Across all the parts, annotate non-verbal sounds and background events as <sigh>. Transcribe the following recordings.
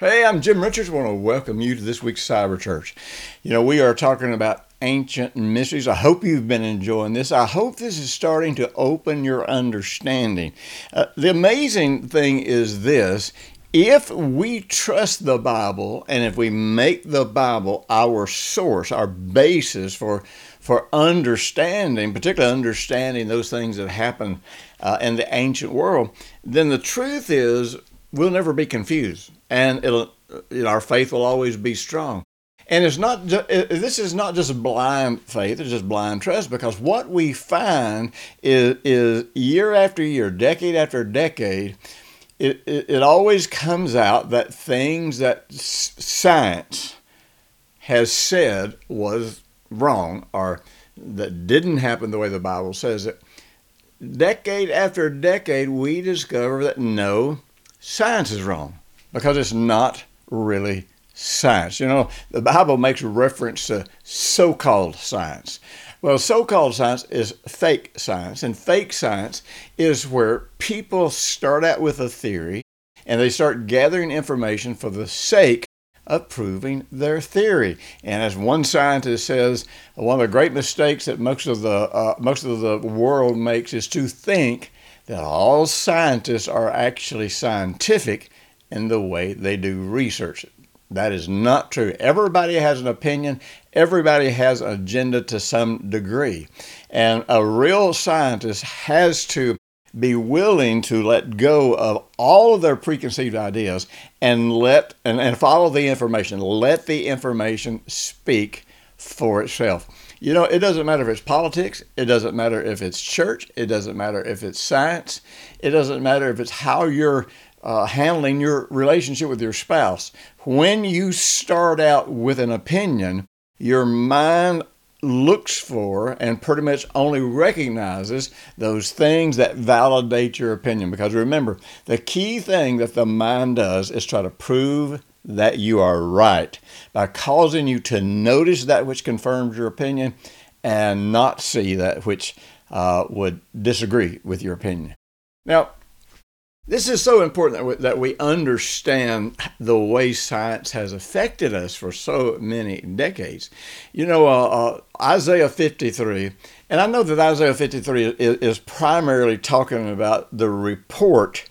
Hey, I'm Jim Richards. I want to welcome you to this week's Cyber Church. You know, we are talking about ancient mysteries. I hope you've been enjoying this. I hope this is starting to open your understanding. Uh, the amazing thing is this if we trust the Bible and if we make the Bible our source, our basis for for understanding, particularly understanding those things that happen uh, in the ancient world, then the truth is we'll never be confused, and it'll our faith will always be strong. And it's not this is not just blind faith, it's just blind trust because what we find is, is year after year, decade after decade, it, it, it always comes out that things that science has said was wrong or that didn't happen the way the Bible says it. Decade after decade, we discover that no, science is wrong because it's not really science. You know, the Bible makes reference to so called science. Well, so called science is fake science, and fake science is where people start out with a theory and they start gathering information for the sake of proving their theory. And as one scientist says, one of the great mistakes that most of the uh, most of the world makes is to think that all scientists are actually scientific in the way they do research. That is not true. Everybody has an opinion. Everybody has an agenda to some degree. And a real scientist has to be willing to let go of all of their preconceived ideas and let and, and follow the information. Let the information speak for itself. You know, it doesn't matter if it's politics, it doesn't matter if it's church, it doesn't matter if it's science, it doesn't matter if it's how you're uh, handling your relationship with your spouse. When you start out with an opinion, your mind looks for and pretty much only recognizes those things that validate your opinion. Because remember, the key thing that the mind does is try to prove that you are right by causing you to notice that which confirms your opinion and not see that which uh, would disagree with your opinion. Now, this is so important that we, that we understand the way science has affected us for so many decades. You know, uh, uh, Isaiah 53, and I know that Isaiah 53 is, is primarily talking about the report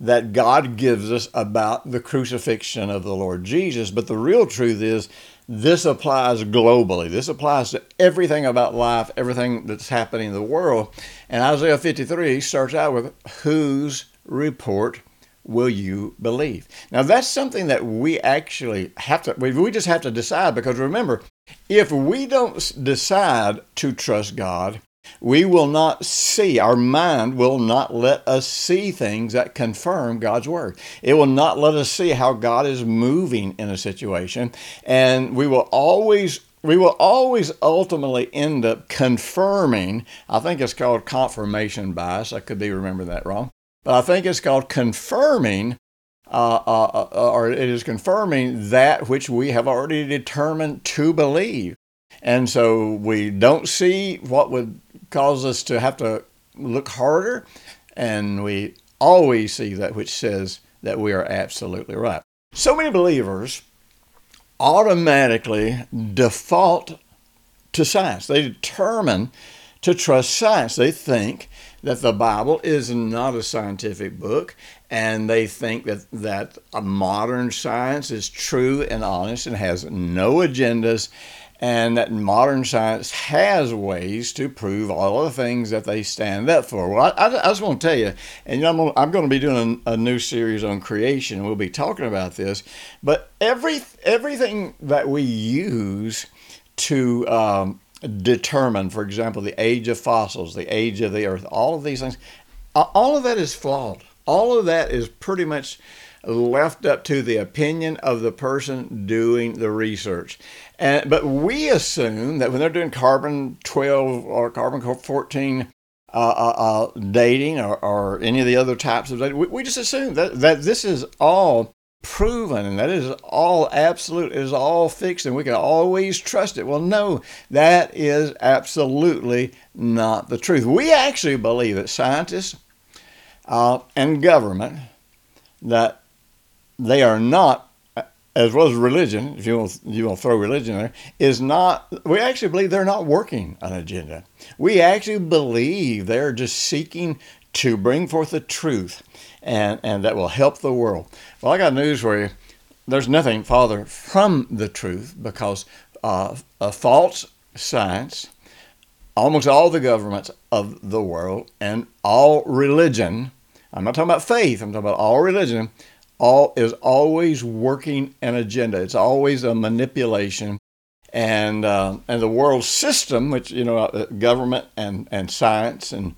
that God gives us about the crucifixion of the Lord Jesus. But the real truth is, this applies globally. This applies to everything about life, everything that's happening in the world. And Isaiah 53 starts out with, Whose report will you believe? Now, that's something that we actually have to, we just have to decide because remember, if we don't decide to trust God, we will not see, our mind will not let us see things that confirm God's Word. It will not let us see how God is moving in a situation. And we will always we will always ultimately end up confirming, I think it's called confirmation bias. I could be remembering that wrong but I think it's called confirming, uh, uh, uh, or it is confirming that which we have already determined to believe. And so we don't see what would cause us to have to look harder, and we always see that which says that we are absolutely right. So many believers automatically default to science. They determine to trust science. They think that the Bible is not a scientific book, and they think that, that a modern science is true and honest and has no agendas, and that modern science has ways to prove all of the things that they stand up for. Well, I, I, I just want to tell you, and I'm, I'm going to be doing a, a, new series on creation, and we'll be talking about this, but every everything that we use to um, determine, for example, the age of fossils, the age of the earth, all of these things, all of that is flawed. All of that is pretty much left up to the opinion of the person doing the research. And, but we assume that when they're doing carbon 12 or carbon 14 uh, uh, uh, dating or, or, any of the other types of dating, we, we just assume that, that this is all proven and that is all absolute, is all fixed, and we can always trust it. Well, no, that is absolutely not the truth. We actually believe that scientists uh, and government that they are not as well as religion, if you want, you want to throw religion there, is not, we actually believe they're not working an agenda. We actually believe they're just seeking to bring forth the truth and, and that will help the world. Well, I got news for you. There's nothing farther from the truth because uh, a false science, almost all the governments of the world, and all religion, I'm not talking about faith, I'm talking about all religion, all is always working an agenda. It's always a manipulation, and uh, and the world system, which you know, uh, government and and science, and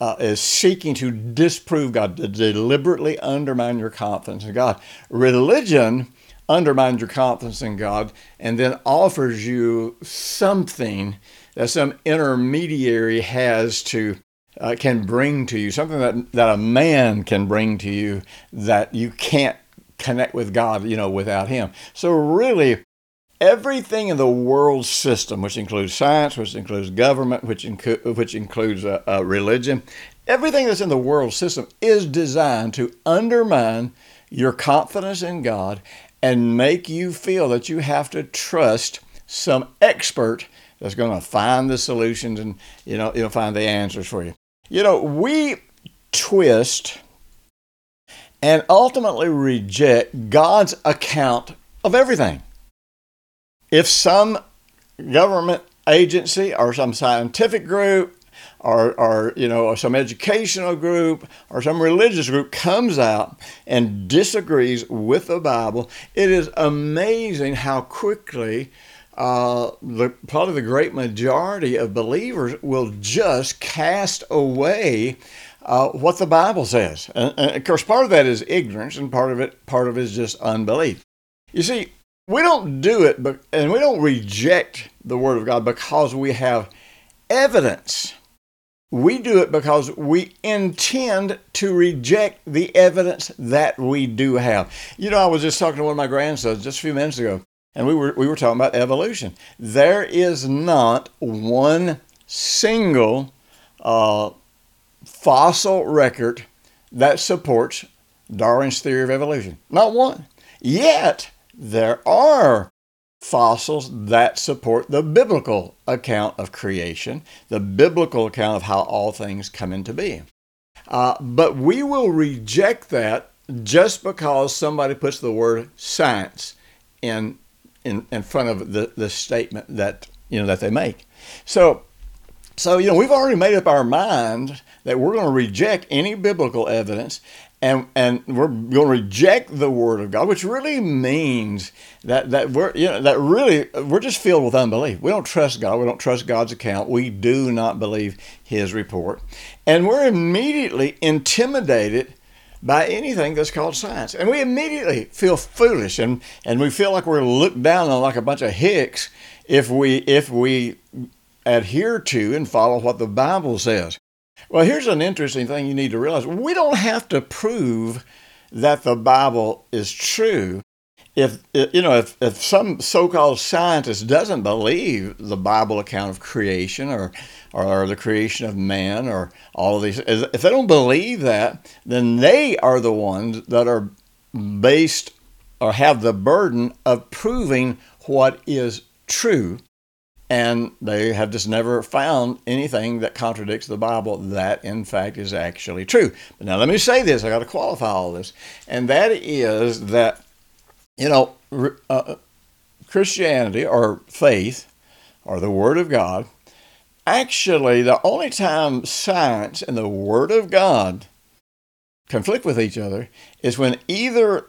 uh, is seeking to disprove God, to deliberately undermine your confidence in God. Religion undermines your confidence in God, and then offers you something that some intermediary has to uh, can bring to you, something that, that a man can bring to you that you can't connect with God, you know, without him. So really, everything in the world system, which includes science, which includes government, which, inc- which includes uh, uh, religion, everything that's in the world system is designed to undermine your confidence in God and make you feel that you have to trust some expert that's going to find the solutions and you know know find the answers for you. You know, we twist and ultimately reject God's account of everything. If some government agency or some scientific group or, or you know some educational group or some religious group comes out and disagrees with the Bible, it is amazing how quickly uh, the, probably the great majority of believers will just cast away uh, what the Bible says. And, and, of course, part of that is ignorance, and part of it, part of it is just unbelief. You see, we don't do it, but and we don't reject the Word of God because we have evidence. We do it because we intend to reject the evidence that we do have. You know, I was just talking to one of my grandsons just a few minutes ago, and we were we were talking about evolution. There is not one single uh, fossil record that supports Darwin's theory of evolution. Not one. Yet there are fossils that support the biblical account of creation, the biblical account of how all things come into being. Uh, but we will reject that just because somebody puts the word science in in, in front of the, the statement that you know that they make. So so you know we've already made up our mind that we're going to reject any biblical evidence and and we're going to reject the word of God, which really means that that we're you know that really we're just filled with unbelief. We don't trust God. We don't trust God's account. We do not believe His report, and we're immediately intimidated by anything that's called science. And we immediately feel foolish and, and we feel like we're looked down on like a bunch of hicks if we if we adhere to and follow what the Bible says. Well, here's an interesting thing you need to realize. We don't have to prove that the Bible is true if you know if, if some so-called scientist doesn't believe the bible account of creation or or the creation of man or all of these if they don't believe that then they are the ones that are based or have the burden of proving what is true. And they have just never found anything that contradicts the Bible that, in fact, is actually true. But now, let me say this. I got to qualify all this, and that is that you know, uh, Christianity or faith or the Word of God, actually, the only time science and the Word of God conflict with each other is when either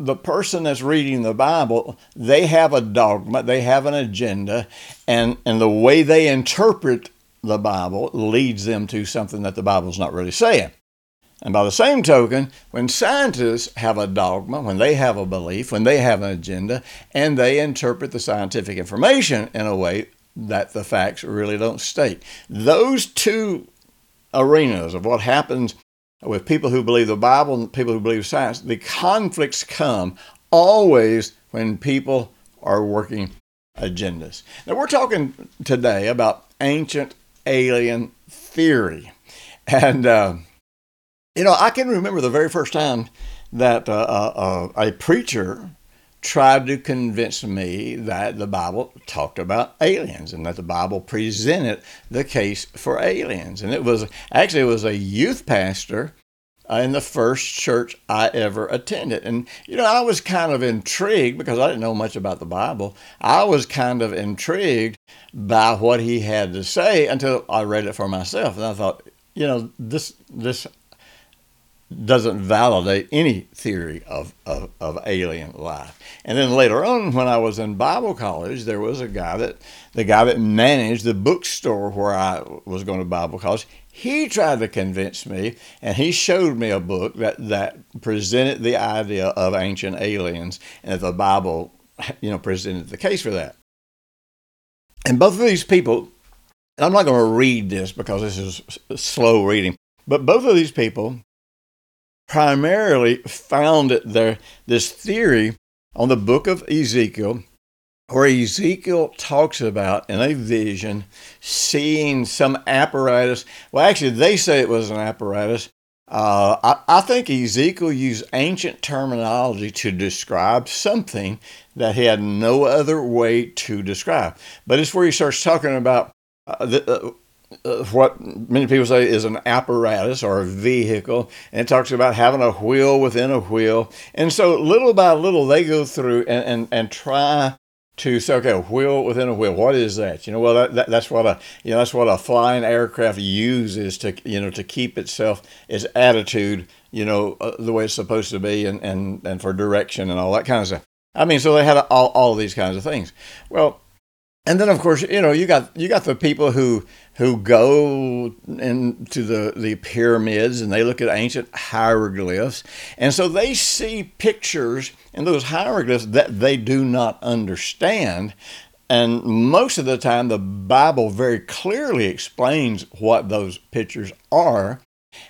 the person that's reading the Bible, they have a dogma, they have an agenda, and, and the way they interpret the Bible leads them to something that the Bible's not really saying. And by the same token, when scientists have a dogma, when they have a belief, when they have an agenda, and they interpret the scientific information in a way that the facts really don't state, those two arenas of what happens with people who believe the Bible and people who believe science, the conflicts come always when people are working agendas. Now, we're talking today about ancient alien theory. And, uh, you know, I can remember the very first time that uh, uh, uh, a preacher tried to convince me that the Bible talked about aliens and that the Bible presented the case for aliens. And it was actually it was a youth pastor in the first church I ever attended. And, you know, I was kind of intrigued because I didn't know much about the Bible. I was kind of intrigued by what he had to say until I read it for myself. And I thought, you know, this, this doesn't validate any theory of, of, of, alien life. And then later on, when I was in Bible college, there was a guy that the guy that managed the bookstore where I was going to Bible college. He tried to convince me, and he showed me a book that, that presented the idea of ancient aliens, and that the Bible, you know, presented the case for that. And both of these people, and I'm not going to read this because this is slow reading, but both of these people primarily founded their this theory on the book of Ezekiel, where Ezekiel talks about in a vision seeing some apparatus. Well, actually, they say it was an apparatus. Uh, I, I think Ezekiel used ancient terminology to describe something that he had no other way to describe. But it's where he starts talking about uh, the, uh, uh, what many people say is an apparatus or a vehicle, and it talks about having a wheel within a wheel. And so, little by little, they go through and, and, and try to say, okay, a wheel within a wheel. What is that? You know, well, that, that, that's what a you know that's what a flying aircraft uses to you know to keep itself its attitude you know uh, the way it's supposed to be and, and and for direction and all that kind of stuff. I mean, so they had all all these kinds of things. Well, and then of course you know you got you got the people who who go into the the pyramids and they look at ancient hieroglyphs. And so they see pictures in those hieroglyphs that they do not understand. And most of the time the bible very clearly explains what those pictures are.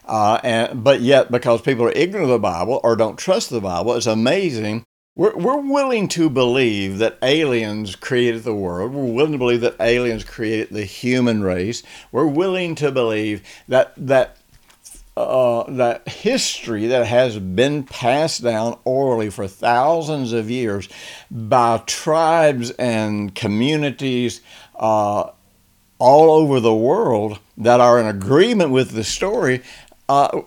Uh, and but yet because people are ignorant of the bible or don't trust the bible it's amazing we're, we're willing to believe that aliens created the world. We're willing to believe that aliens created the human race. We're willing to believe that that uh, that history that has been passed down orally for thousands of years by tribes and communities uh, all over the world that are in agreement with the story, uh,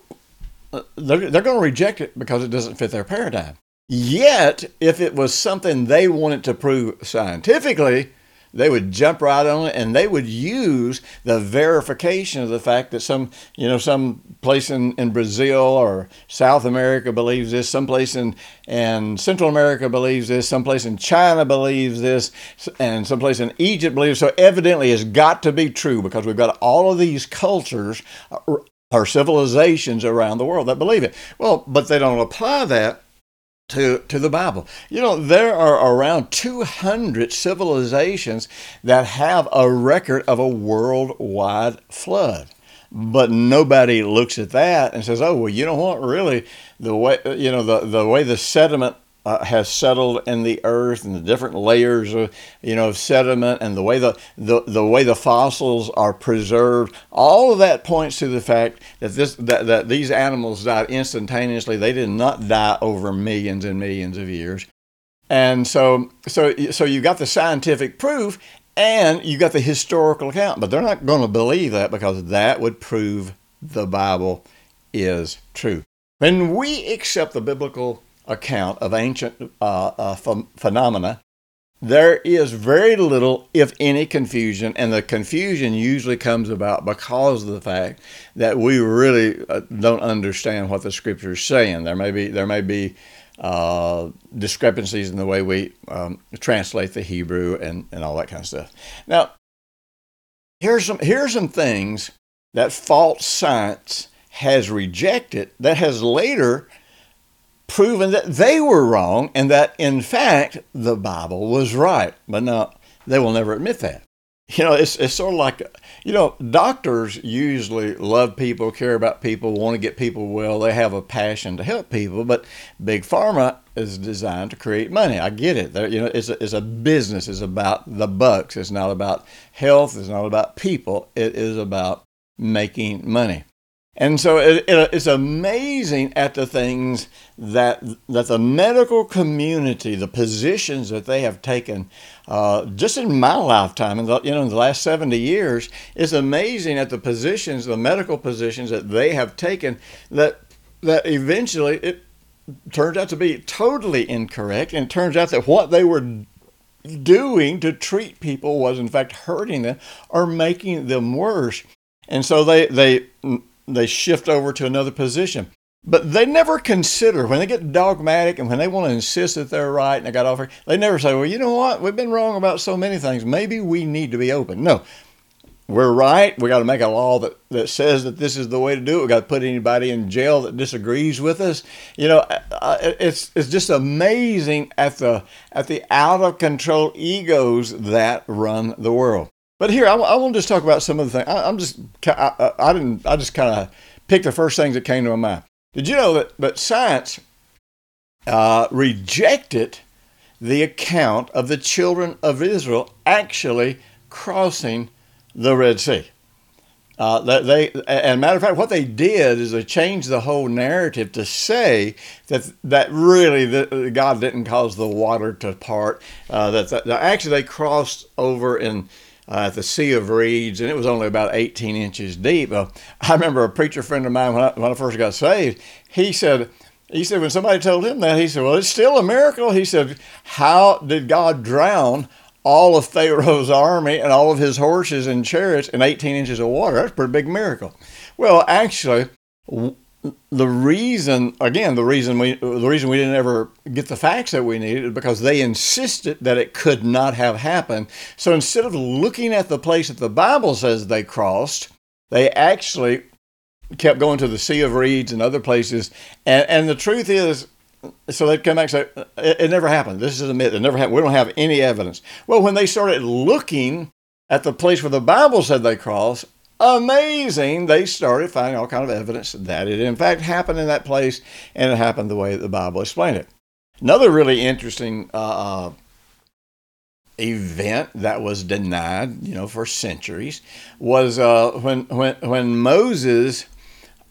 they're, they're going to reject it because it doesn't fit their paradigm. Yet, if it was something they wanted to prove scientifically, they would jump right on it and they would use the verification of the fact that some you know some place in, in brazil or south america believes this some place in, central america believes this some place in china believes this and some place in egypt believes so evidently it's got to be true because we've got all of these cultures uh, or civilizations around the world that believe it. Well but they don't apply that to, to the Bible. You know, there are around 200 civilizations that have a record of a worldwide flood. But nobody looks at that and says, "Oh, well, you know what? Really, the way you know the the way the sediment uh, has settled in the earth and the different layers of you know of sediment and the way the, the the way the fossils are preserved. All of that points to the fact that this that, that these animals died instantaneously. They did not die over millions and millions of years. And so so so you got the scientific proof and you got the historical account but they're not going to believe that because that would prove the bible is true. When we accept the biblical account of ancient uh, uh, ph- phenomena, there is very little, if any, confusion, and the confusion usually comes about because of the fact that we really uh, don't understand what the scripture is saying. There may be there may be uh, discrepancies in the way we um, translate the Hebrew and, and all that kind of stuff. Now, here's some here's some things that false science has rejected that has later proven that they were wrong and that in fact the Bible was right. But no, they will never admit that. You know, it's, it's sort of like, you know, doctors usually love people, care about people, want to get people well. They have a passion to help people, but big pharma is designed to create money. I get it. They're, you know, it's a, it's a business. It's about the bucks. It's not about health. It's not about people. It is about making money. And so it, it, it's amazing at the things that that the medical community, the positions that they have taken, uh, just in my lifetime, in the, you know, in the last seventy years, it's amazing at the positions, the medical positions that they have taken. That that eventually it turns out to be totally incorrect, and it turns out that what they were doing to treat people was in fact hurting them or making them worse. And so they they they shift over to another position. But they never consider when they get dogmatic and when they want to insist that they're right and they got off. They never say, "Well, you know what? We've been wrong about so many things. Maybe we need to be open." No, we're right. We got to make a law that, that says that this is the way to do it. We got to put anybody in jail that disagrees with us. You know, it's it's just amazing at the at the out of control egos that run the world. But here, I, I want to just talk about some of the things. I, am just, I, I, didn't, I just kind of picked the first things that came to my mind. Did you know that, that science uh, rejected the account of the children of Israel actually crossing the Red Sea? Uh, they, and matter of fact, what they did is they changed the whole narrative to say that that really the, God didn't cause the water to part. Uh, that, that, actually they crossed over in uh, at the Sea of Reeds, and it was only about 18 inches deep. Uh, I remember a preacher friend of mine when I, when I first got saved. He said, he said when somebody told him that, he said, "Well, it's still a miracle." He said, "How did God drown all of Pharaoh's army and all of his horses and chariots in 18 inches of water? That's a pretty big miracle." Well, actually, the reason again the reason we the reason we didn't ever get the facts that we needed is because they insisted that it could not have happened. So instead of looking at the place that the bible says they crossed they actually kept going to the sea of reeds and other places. And, and the truth is so they'd come back and say uh, it, it never happened. This is a myth. It never happened. We don't have any evidence. Well when they started looking at the place where the bible said they crossed amazing, they started finding all kind of evidence that it in fact happened in that place and it happened the way the Bible explained it. Another really interesting uh, uh, event that was denied, you know, for centuries was uh, when when when Moses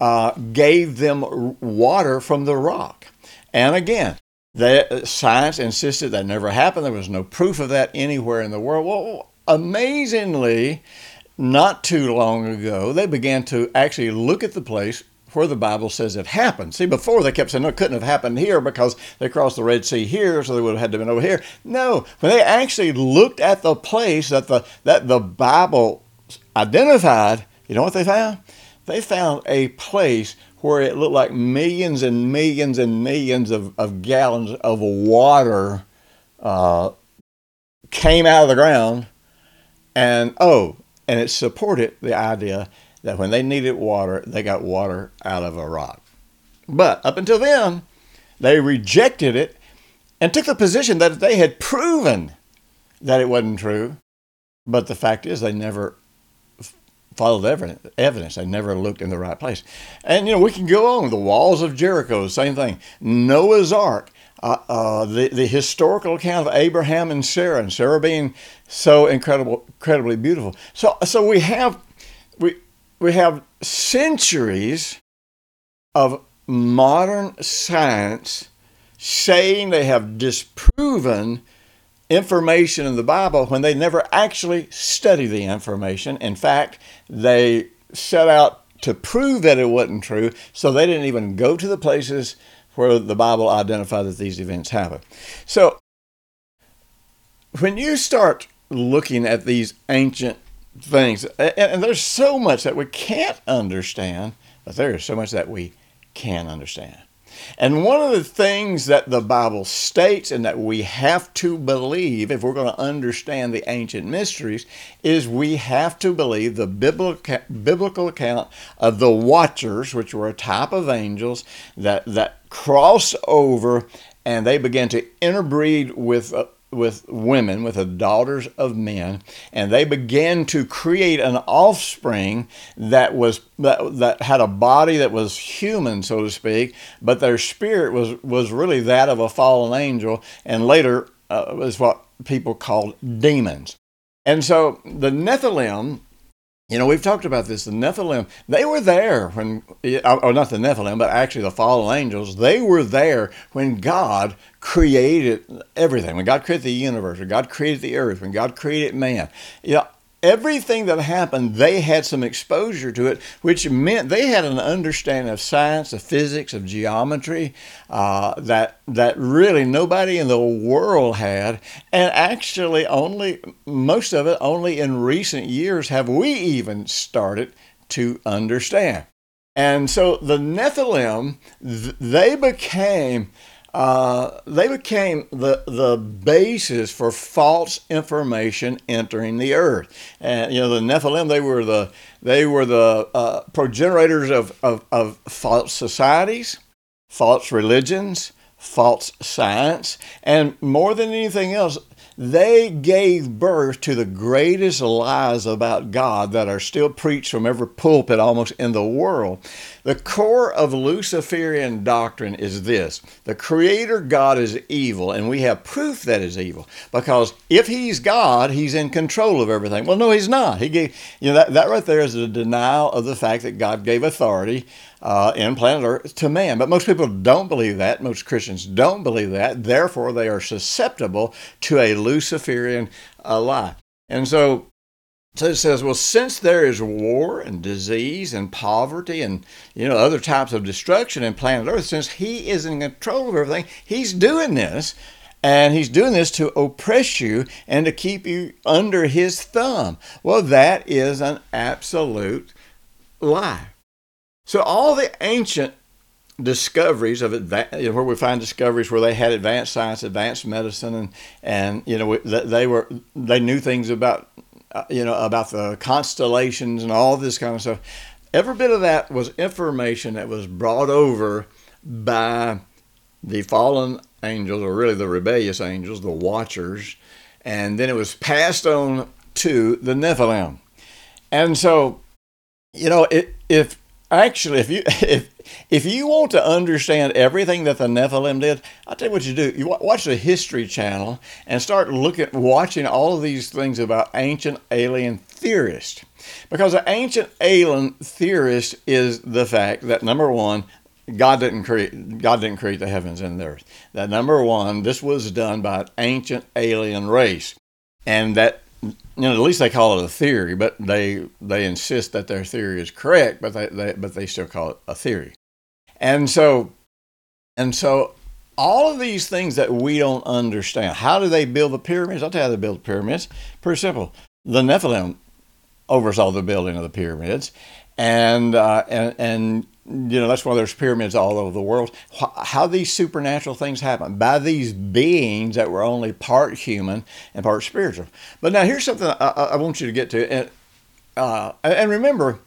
uh, gave them water from the rock, and again. The science insisted that never happened. There was no proof of that anywhere in the world. Well, amazingly, not too long ago, they began to actually look at the place where the Bible says it happened. See, before they kept saying, no, it couldn't have happened here because they crossed the Red Sea here, so they would have had to have been over here. No, when they actually looked at the place that the, that the Bible identified, you know what they found? They found a place where it looked like millions and millions and millions of, of gallons of water uh, came out of the ground. And oh, and it supported the idea that when they needed water, they got water out of a rock. But up until then, they rejected it and took the position that they had proven that it wasn't true. But the fact is, they never followed evidence. They never looked in the right place. And, you know, we can go on. The walls of Jericho, same thing. Noah's Ark uh, uh, the, the historical account of Abraham and Sarah, and Sarah being so incredible, incredibly beautiful. So, so we have we we have centuries of modern science saying they have disproven information in the Bible when they never actually study the information. In fact, they set out to prove that it wasn't true, so they didn't even go to the places where the Bible identifies that these events happen. So, when you start looking at these ancient things, and, there's so much that we can't understand, but there is so much that we can understand. And one of the things that the Bible states and that we have to believe if we're going to understand the ancient mysteries is we have to believe the biblical, biblical account of the watchers, which were a type of angels that, that cross over and they began to interbreed with uh, with women, with the daughters of men, and they began to create an offspring that was that, that had a body that was human, so to speak, but their spirit was was really that of a fallen angel, and later uh, was what people called demons. And so the Nephilim you know, we've talked about this. The Nephilim, they were there when, or oh, not the Nephilim, but actually the fallen angels, they were there when God created everything. When God created the universe, when God created the earth, when God created man. You know, everything that happened, they had some exposure to it, which meant they had an understanding of science, of physics, of geometry uh, that that really nobody in the world had, and actually only most of it only in recent years have we even started to understand. And so the Nephilim, they became uh, they became the the basis for false information entering the earth. And you know, the Nephilim, they were the they were the uh, progenitors of, of, of false societies, false religions, false science, and more than anything else, they gave birth to the greatest lies about God that are still preached from every pulpit almost in the world. The core of Luciferian doctrine is this the Creator God is evil, and we have proof that is evil. Because if He's God, He's in control of everything. Well, no, He's not. He gave, you know, that, that right there is a denial of the fact that God gave authority uh, in planet Earth to man. But most people don't believe that. Most Christians don't believe that. Therefore, they are susceptible to a Luciferian uh, lie. And so, so it says, well, since there is war and disease and poverty and you know other types of destruction in planet Earth, since he is in control of everything, he's doing this. And he's doing this to oppress you and to keep you under his thumb. Well, that is an absolute lie. So all the ancient discoveries of where we find discoveries where they had advanced science, advanced medicine, and and you know they were they knew things about uh, you know about the constellations and all this kind of stuff. Every bit of that was information that was brought over by the fallen angels, or really the rebellious angels, the watchers, and then it was passed on to the Nephilim. And so, you know, it, if Actually, if you <laughs> if if you want to understand everything that the Nephilim did, I'll tell you what you do. You watch the History Channel and start looking, watching all of these things about ancient alien theorists. Because an ancient alien theorist is the fact that number one, God didn't create God didn't create the heavens and the earth. That number one, this was done by an ancient alien race, and that you know, at least they call it a theory, but they they insist that their theory is correct, but they, they but they still call it a theory. And so and so all of these things that we don't understand. How do they build the pyramids? I'll tell you how they build the pyramids. Pretty simple. The Nephilim oversaw the building of the pyramids, and uh, and and you know that's why there's pyramids all over the world. How these supernatural things happen? By these beings that were only part human and part spiritual. But now here's something i, I want you to get to and, uh, and remember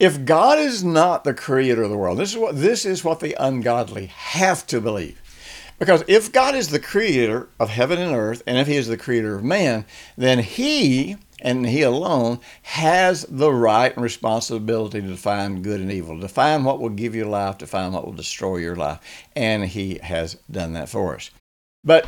if god is not the creator of the world this is what this is what the ungodly have to believe. Because if god is the creator of heaven and earth and if he is the creator of man then he and he alone has the right and responsibility to define good and evil, to define what will give you life, to define what will destroy your life. And he has done that for us. But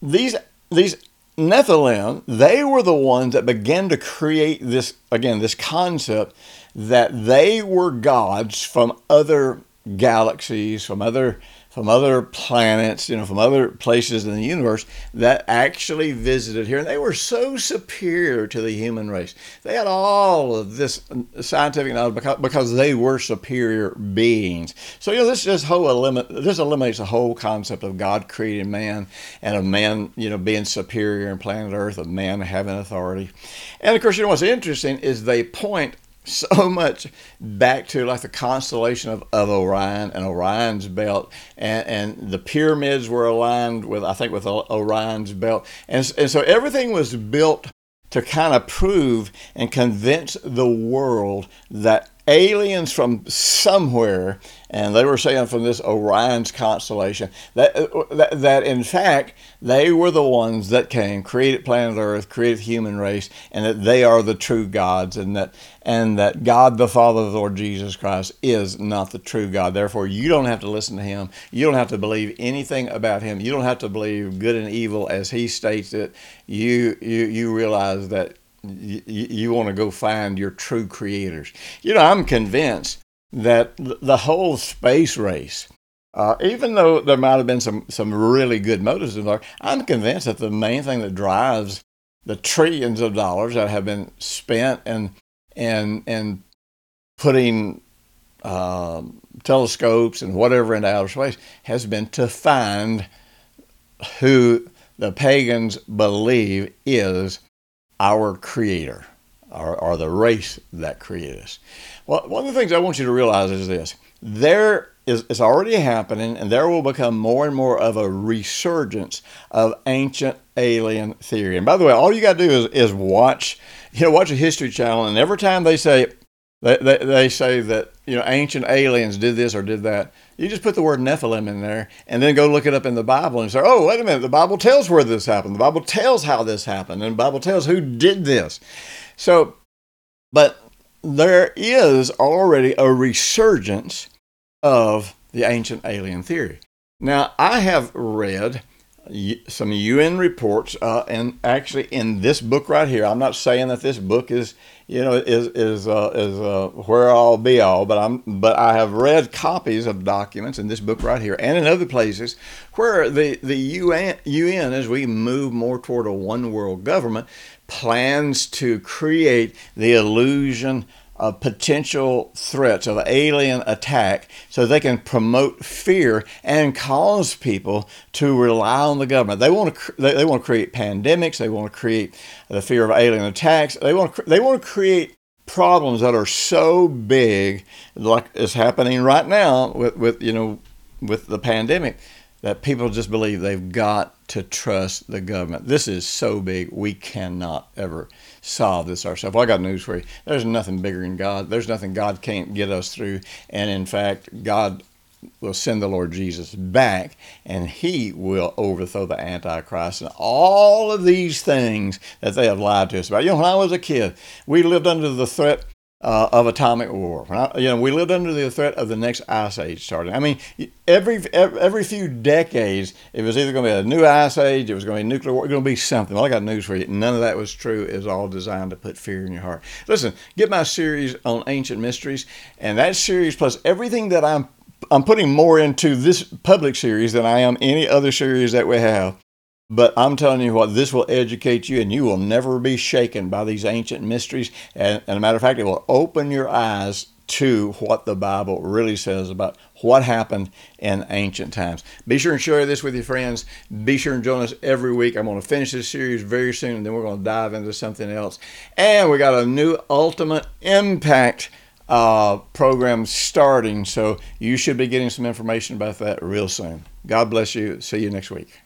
these these Nephilim, they were the ones that began to create this again, this concept that they were gods from other galaxies, from other from other planets, you know, from other places in the universe that actually visited here. And they were so superior to the human race. They had all of this scientific knowledge because, they were superior beings. So, you know, this just whole eliminate, this eliminates the whole concept of God creating man and of man, you know, being superior in planet Earth, of man having authority. And of course, you know, what's interesting is they point so much back to like the constellation of, of Orion and Orion's belt, and, and the pyramids were aligned with, I think, with Orion's belt. And, and so everything was built to kind of prove and convince the world that aliens from somewhere, and they were saying from this Orion's constellation, that, uh, that, that in fact they were the ones that came, created planet Earth, created human race, and that they are the true gods, and that and that God the Father the Lord Jesus Christ is not the true God. Therefore, you don't have to listen to him. You don't have to believe anything about him. You don't have to believe good and evil as he states it. You you you realize that you, you want to go find your true creators. You know, I'm convinced that the whole space race, uh, even though there might have been some, some really good motives in there, I'm convinced that the main thing that drives the trillions of dollars that have been spent and and and putting um, telescopes and whatever into outer space has been to find who the pagans believe is our creator or, or the race that created us. Well, one of the things I want you to realize is this there is it's already happening and there will become more and more of a resurgence of ancient alien theory. And by the way, all you got to do is, is watch, you know, watch a history channel and every time they say they, they, they say that you know ancient aliens did this or did that. You just put the word Nephilim in there and then go look it up in the Bible and say, oh, wait a minute, the Bible tells where this happened. The Bible tells how this happened, and the Bible tells who did this. So, but there is already a resurgence of the ancient alien theory. Now, I have read some UN reports, uh, and actually in this book right here, I'm not saying that this book is, you know, is is uh, is uh, where I'll be all, but I'm but I have read copies of documents in this book right here and in other places where the the UN UN as we move more toward a one world government plans to create the illusion of potential threats of alien attack so they can promote fear and cause people to rely on the government. They want to they, they want to create pandemics, they want to create the fear of alien attacks. They want to, they want to create problems that are so big like is happening right now with with you know with the pandemic that people just believe they've got to trust the government. This is so big, we cannot ever solve this ourselves. Well, I got news for you. There's nothing bigger than God. There's nothing God can't get us through. And in fact, God will send the Lord Jesus back and he will overthrow the Antichrist and all of these things that they have lied to us about. You know, when I was a kid, we lived under the threat uh, of atomic war. I, you know, we lived under the threat of the next ice age starting. I mean, every every few decades, it was either going to be a new ice age, it was going to be nuclear war, it was going to be something. Well, I got news for you. None of that was true. It was all designed to put fear in your heart. Listen, get my series on ancient mysteries, and that series plus everything that I'm I'm putting more into this public series than I am any other series that we have. But I'm telling you what, this will educate you and you will never be shaken by these ancient mysteries. And, and a matter of fact, it will open your eyes to what the Bible really says about what happened in ancient times. Be sure and share this with your friends. Be sure and join us every week. I'm going to finish this series very soon, and then we're going to dive into something else. And we got a new Ultimate Impact uh, program starting, so you should be getting some information about that real soon. God bless you. See you next week.